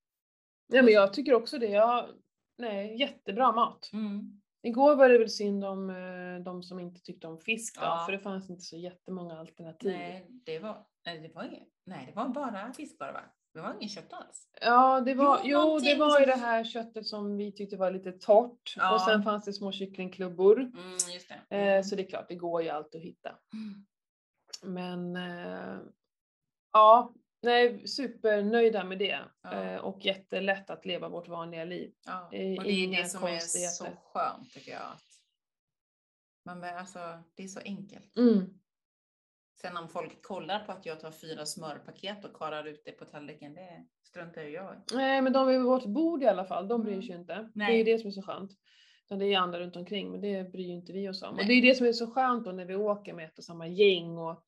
Ja, men jag tycker också det. Jag, nej, jättebra mat. Mm. Igår var det väl synd om eh, de som inte tyckte om fisk då, Ja. för det fanns inte så jättemånga alternativ. Nej, det var, nej, det var inget, nej, det var bara fisk bara va? Det var ingen kött alls. Ja, det var, Jo, jo, det var ju det här köttet som vi tyckte var lite torrt Ja. och sen fanns det små kycklingklubbor. Mm, just det. Eh, så det är klart, det går ju allt att hitta. Mm. Men eh, ja, nej, supernöjda med det Ja. eh, och jättelätt att leva vårt vanliga liv. Ja, och det är det som är så skönt tycker jag. Att man, alltså, det är så enkelt. Mm. Sen om folk kollar på att jag tar fyra smörpaket och karar ut det på tallriken, det struntar ju jag. Nej, men de vid vårt bord i alla fall, de bryr sig ju inte. Det är Nej. ju det som är så skönt. Det är andra runt omkring, men det bryr ju inte vi oss om. Och Nej. det är det som är så skönt då när vi åker med ett och samma gäng och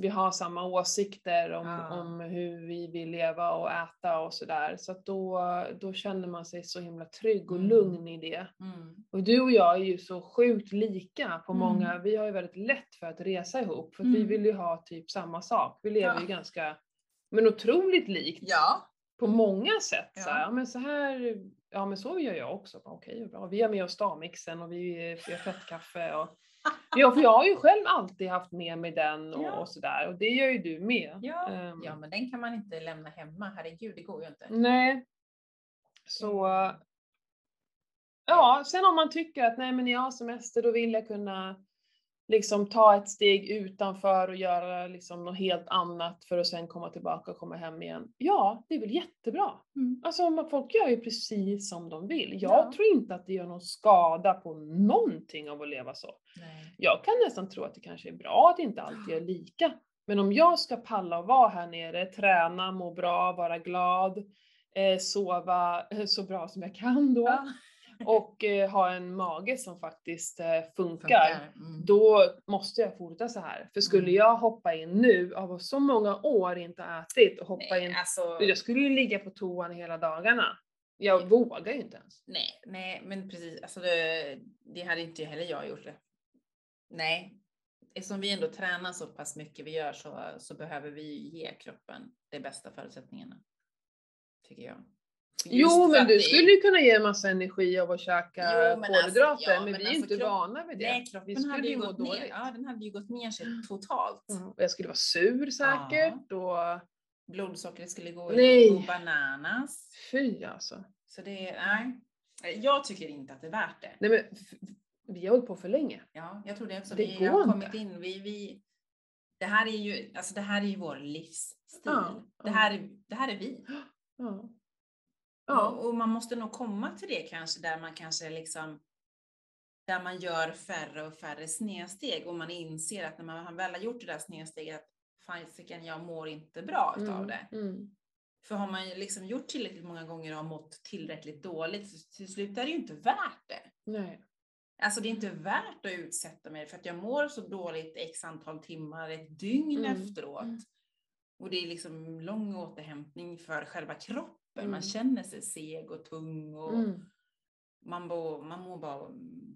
vi har samma åsikter om, Ja. om hur vi vill leva och äta och sådär. Så att då, då känner man sig så himla trygg och Mm. lugn i det. Mm. Och du och jag är ju så sjukt lika på Mm. många, vi har ju väldigt lätt för att resa ihop för vi Mm. vill ju ha typ samma sak. Vi lever Ja. ju ganska, men otroligt likt Ja, på många sätt. Så Ja. här, ja, men så här, ja men så gör jag också. Okej, bra. Vi har med oss stavmixen och vi, har fettkaffe. Och, ja, för jag har ju själv alltid haft med mig den och, Ja. och sådär. Och det gör ju du med. ja. Ehm, ja, men den kan man inte lämna hemma. Herregud, det går ju inte. Nej. Så... Ja, sen om man tycker att nej men jag har semester då vill jag kunna liksom ta ett steg utanför och göra liksom något helt annat för att sen komma tillbaka och komma hem igen. Ja, det är väl jättebra. Mm. Alltså folk gör ju precis som de vill. Jag Ja. tror inte att det gör någon skada på någonting av att leva så. Nej. Jag kan nästan tro att det kanske är bra att inte alltid är lika. Men om jag ska palla och vara här nere, träna, må bra, vara glad, eh, sova eh, så bra som jag kan då Ja. Och eh, ha en mage som faktiskt eh, funkar, Funkar. Mm. då måste jag fortsätta så här. För skulle Mm. jag hoppa in nu av så många år inte ätit och hoppa Nej, in, alltså, jag skulle ju ligga på toan hela dagarna. Jag vågar ju inte ens. nej, nej, men precis. Alltså det, det hade inte heller jag gjort det. Nej, eftersom vi ändå tränar så pass mycket vi gör så, så behöver vi ge kroppen de bästa förutsättningarna. Tycker jag. Jo, men du skulle ju kunna ge en massa energi av att käka Jo, men alltså, kolhydrater, ja, men, men vi är alltså inte kropp- vana vid det. Nej, vi kroppen skulle hade ju gått ner. Ja, den hade ju gått ner sig totalt. Mm, och jag skulle vara sur säkert och Blodsockret skulle gå Nej. i bananas. fy alltså. Så det, nej. Jag tycker inte att det är värt det. Nej men vi har hållit på för länge. Ja, jag tror det också. Det vi går har inte. kommit in, vi, vi, det här är ju, alltså det här är ju vår livsstil. Ja, det, ja. här är, det här är vi. Ja. Ja. Och, och man måste nog komma till det kanske där man kanske liksom där man gör färre och färre snedsteg och man inser att när man väl har gjort det där snedsteget att fasiken, jag mår inte bra utav Mm, det. mm. För har man liksom gjort tillräckligt många gånger och har mått tillräckligt dåligt, så till slut är det ju inte värt det. Nej. Alltså det är inte värt att utsätta mig för att jag mår så dåligt x antal timmar, ett dygn Mm. efteråt. Mm. Och det är liksom lång återhämtning för själva kroppen. Mm. Man känner sig seg och tung och Mm. man, bo, man mår bara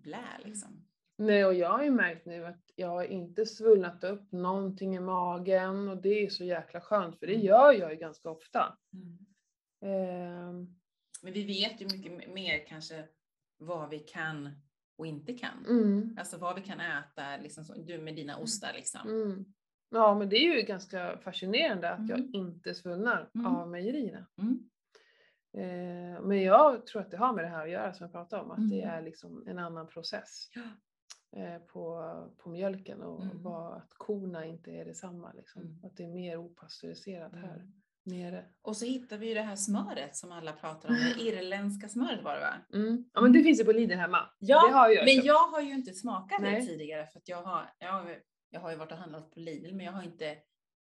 blä liksom. Nej, och jag har ju märkt nu att jag har inte svullnat upp någonting i magen och det är så jäkla skönt för det Mm. gör jag ju ganska ofta. Ehm, Men vi vet ju mycket mer kanske vad vi kan och inte kan. mm, Alltså vad vi kan äta, liksom, som du med dina ostar liksom. mm. Ja, men det är ju ganska fascinerande att jag Mm. inte svullnar Mm. av mejerierna. Mm. Eh, men jag tror att det har med det här att göra som jag pratade om, att det Mm. är liksom en annan process eh, på, på mjölken och Mm. vad, att korna inte är detsamma. Liksom. Mm. Att det är mer opastöriserat här Mm. nere. Och så hittar vi ju det här smöret som alla pratar om, det irländska smöret var det va? Mm. Ja men det finns ju på Lidl hemma. Ja, det jag men jag har ju inte smakat det Nej. tidigare för att jag har, jag, har, jag har ju varit och handlat på Lidl men jag har inte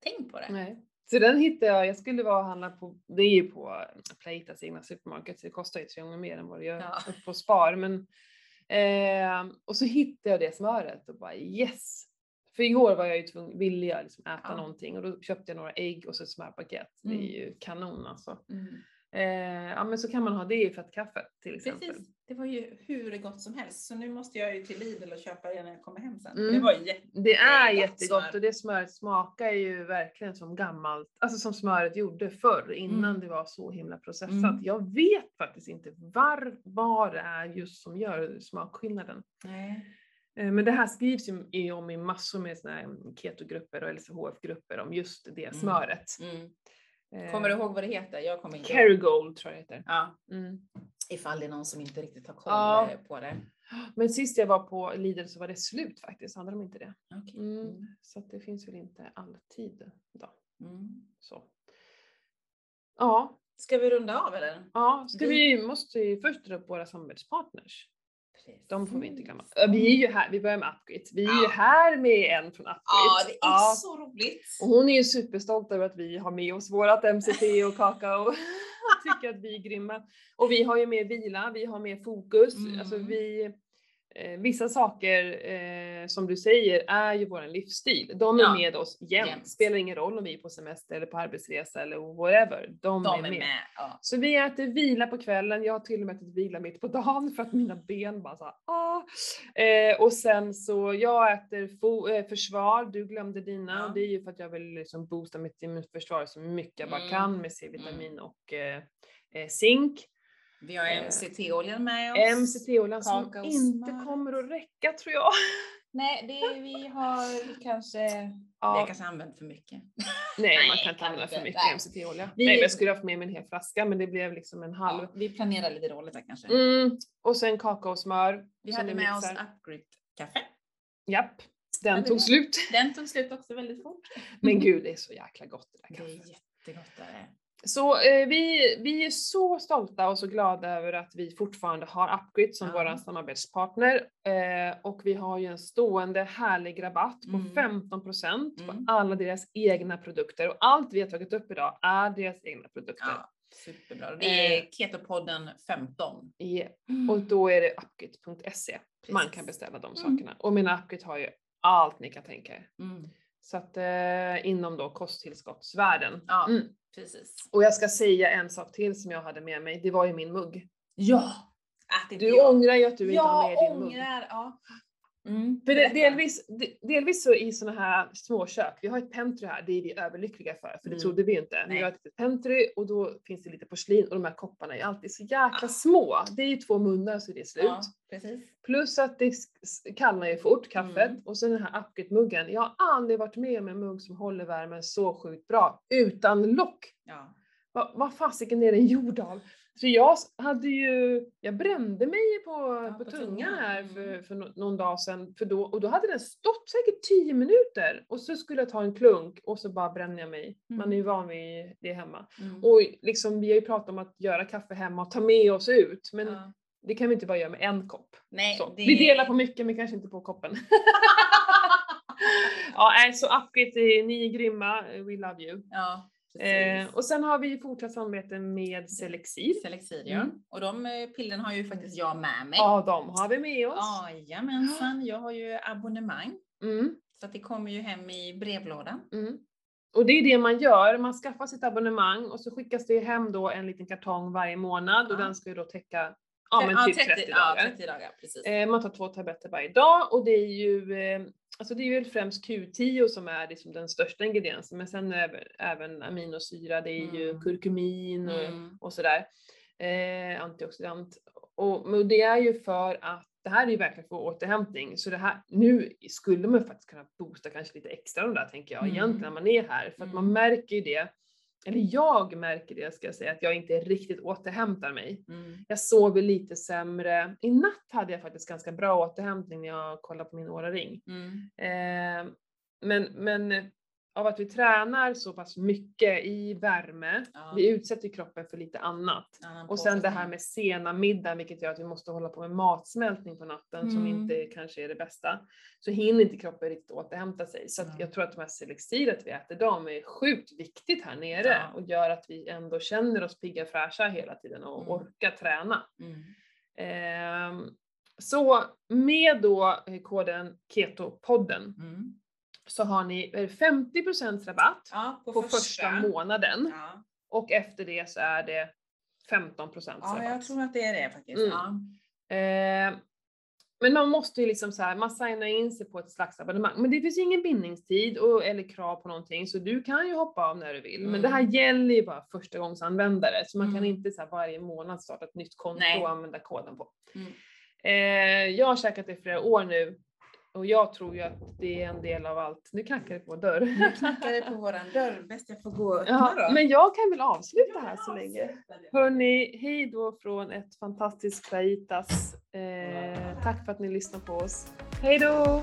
tänkt på det. Nej. Så den hittade jag, jag skulle vara och handla på, det är ju på Playtas egna supermarket så det kostar ju tre gånger mer än vad det gör Ja. på Spar. Men, eh, och så hittade jag det smöret och bara yes! För igår var jag ju tvungen, ville jag liksom äta Ja. någonting och då köpte jag några ägg och så ett smörpaket. Det Mm. är ju kanon alltså. Mm. Eh, ja men så kan man ha det i kaffe till exempel. Precis, det var ju hur gott som helst. Så nu måste jag ju till Lidl och köpa det när jag kommer hem sen. Mm. Det var. Det är gott jättegott smör. och det smöret smakar ju verkligen som gammalt, alltså som smöret gjorde förr innan Mm. det var så himla processat. Mm. Jag vet faktiskt inte var, vad det är just som gör smakskillnaden. Nej. Eh, Men det här skrivs ju om i massor med såna här ketogrupper och LCHF-grupper om just det Mm. smöret. Mm. Eh, Kommer du ihåg vad det heter? Jag kommer inte. Kerrygold tror jag det heter. Ja, Mm. ifall det är någon som inte riktigt har koll Ja. eh, på det. Men sist jag var på Lidl så var det slut faktiskt, hade de inte det? Okej. Mm. Mm. Så att det finns väl inte alltid då. Mm. Så. Ja, Ska vi runda av eller? Ja, ska Vi- vi måste ju först dra upp våra samarbetspartners. De får vi inte glömma. Ja, Vi är ju här, vi börjar med Upgrid. Vi är ju Ja. här med en från Upgrid. Ja, det är så roligt. Och hon är ju superstolt över att vi har med oss vårat MCT och kakao. och tycker att vi är grymma. Och vi har ju mer vila, vi har mer fokus. Mm. Alltså vi, eh, vissa saker eh, som du säger är ju vår livsstil. De är Ja. med oss jämt. Jämt. Spelar ingen roll om vi är på semester eller på arbetsresa eller whatever. De, De är är med. med. Ja. Så vi äter vila på kvällen, jag har till och med ätit vila mitt på dagen för att mina ben bara såhär ah. eh, Och sen så, jag äter eh, försvar, du glömde dina Ja. och det är ju för att jag vill liksom boosta mitt immunförsvar så mycket jag bara Mm. kan med C-vitamin och eh, eh, zink. Vi har Eh, MCT-oljan med oss. MCT-oljan som inte kommer att räcka tror jag. Nej, det vi har kanske... Vi har Ja, kanske använt för mycket. nej, man kan inte använda för mycket. MCT-olja. Vi- Nej, jag skulle haft med mig en hel flaska men det blev liksom en halv. Ja, vi planerar lite dåligt där kanske. Mm, och sen kakaosmör. Vi hade med oss. Upgrade-kaffe. Japp, den Ja, det tog slut. Den tog slut också väldigt fort. Men gud, det är så jäkla gott det där Det är kaffet. jättegott. Där. är. Så eh, vi, vi är så stolta och så glada över att vi fortfarande har Upgrid som Ja. vår samarbetspartner. Eh, och vi har ju en stående härlig rabatt på Mm. 15% Mm. på alla deras egna produkter. Och allt vi har tagit upp idag är deras egna produkter. Ja, superbra. Det är Eh. Ketopodden 15. Ja, Och då är det upgrid.se man kan beställa de Mm. sakerna. Och mina Upgrid har ju allt ni kan tänka er. Mm. Så att eh, inom då kosttillskottsvärlden. Ja, Mm. Precis. Och jag ska säga en sak till som jag hade med mig. Det var ju min mugg. Ja! Du jag. ångrar ju att du inte har med din mugg. ångrar, ja. Mm. För det, delvis, de- delvis så i såna här småkök, vi har ett pentry här, det är vi överlyckliga för, för det Mm. trodde vi ju inte. Nej. Vi har ett pentry och då finns det lite porslin och de här kopparna är alltid så jäkla små. Det är ju två munnar så det är slut. Ja. Plus att det kallnar ju fort, kaffet. Mm. Och så den här Upgate-muggen. Jag har aldrig varit med om en mugg som håller värmen så sjukt bra, utan lock. Ja. Vad, vad fasiken är den gjord av? Så jag hade ju, jag brände mig på, på, på tungan här mm. för, för nå- någon dag sedan, för då, och då hade den stått säkert 10 minuter och så skulle jag ta en klunk och så bara bränner jag mig. Man är ju van vid det hemma. Mm. Och liksom, vi har ju pratat om att göra kaffe hemma och ta med oss ut, men Ja. det kan vi inte bara göra med en kopp. Nej, Så. det- Vi delar på mycket men kanske inte på koppen. ja, så eh, ni är grymma, we love you. Ja. Eh, och sen har vi fortsatt samarbete med Selexir. Selexir, ja. Mm. Och de eh, pillren har ju faktiskt jag med mig. Ja, de har vi med oss. Jajamensan, jag har ju abonnemang. Mm, Så att det kommer ju hem i brevlådan. mm. Och det är det man gör, man skaffar sitt abonnemang och så skickas det hem då en liten kartong varje månad och Ja. den ska ju då täcka ja, men typ 30, Ja, dagar. 30 dagar. Eh, man tar två tabletter varje dag och det är ju eh, Alltså det är ju främst Q10 som är liksom den största ingrediensen men sen även, även aminosyra, det är ju Mm. kurkumin och, Mm. och sådär. Eh, antioxidant. Och, men det är ju för att det här är ju verkligen för återhämtning så det här, nu skulle man faktiskt kunna boosta kanske lite extra de där tänker jag Mm. egentligen när man är här för att man Mm. märker ju det, eller jag märker det ska jag säga, att jag inte riktigt återhämtar mig. Mm. Jag sover lite sämre. I natt hade jag faktiskt ganska bra återhämtning när jag kollade på min Oura-ring. Mm. Eh, men, men av att vi tränar så pass mycket i värme, Ja. vi utsätter kroppen för lite annat. Annan Och sen det här med sena middagen, vilket gör att vi måste hålla på med matsmältning på natten som Mm. inte kanske är det bästa. Så hinner inte kroppen riktigt återhämta sig. Så Ja. jag tror att de här Selexir vi äter dem är sjukt viktigt här nere Ja. och gör att vi ändå känner oss pigga och fräscha hela tiden och Mm. orkar träna. Mm. Ehm, så med då eh, koden KETOPodden Mm. Så har ni eh, 50% rabatt Ja, på, på första, månaden Ja. och efter det så är det 15% ja, rabatt. jag tror att det är det faktiskt. Mm. Ja. Ehm, men man måste ju liksom så här, man signar in sig på ett slags abonnemang. Men det finns ju ingen bindningstid och, eller krav på någonting så du kan ju hoppa av när du vill. Men Mm. det här gäller ju bara första gångs användare så man kan Mm. inte så varje månad starta ett nytt konto Nej. och använda koden på. Mm. Eh, jag har käkat det i flera år nu och jag tror ju att det är en del av allt. Nu knackar det på dörr. Nu knackar det på våran dörr. Bäst jag får gå och öppna Ja, då. men jag kan väl avsluta här så länge. Hörni, hej då från ett fantastiskt Klaitas. Eh, tack för att ni lyssnar på oss. Hej då!